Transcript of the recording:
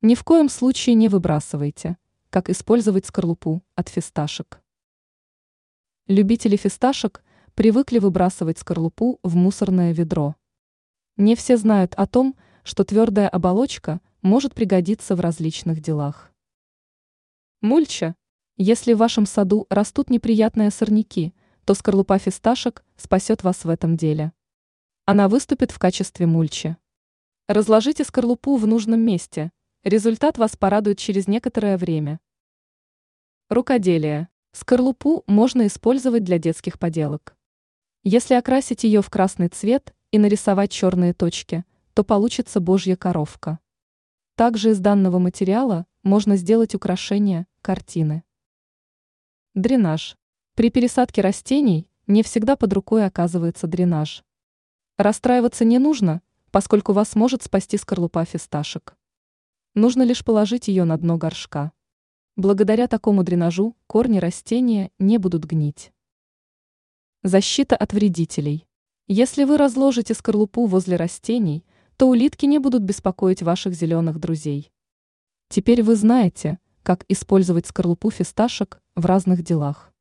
Ни в коем случае не выбрасывайте. Как использовать скорлупу от фисташек. Любители фисташек привыкли выбрасывать скорлупу в мусорное ведро. Не все знают о том, что твердая оболочка может пригодиться в различных делах. Мульча. Если в вашем саду растут неприятные сорняки, то скорлупа фисташек спасет вас в этом деле. Она выступит в качестве мульчи. Разложите скорлупу в нужном месте. Результат вас порадует через некоторое время. Рукоделие. Скорлупу можно использовать для детских поделок. Если окрасить ее в красный цвет и нарисовать черные точки, то получится божья коровка. Также из данного материала можно сделать украшения, картины. Дренаж. При пересадке растений не всегда под рукой оказывается дренаж. Расстраиваться не нужно, поскольку вас может спасти скорлупа фисташек. Нужно лишь положить ее на дно горшка. Благодаря такому дренажу корни растения не будут гнить. Защита от вредителей. Если вы разложите скорлупу возле растений, то улитки не будут беспокоить ваших зеленых друзей. Теперь вы знаете, как использовать скорлупу фисташек в разных делах.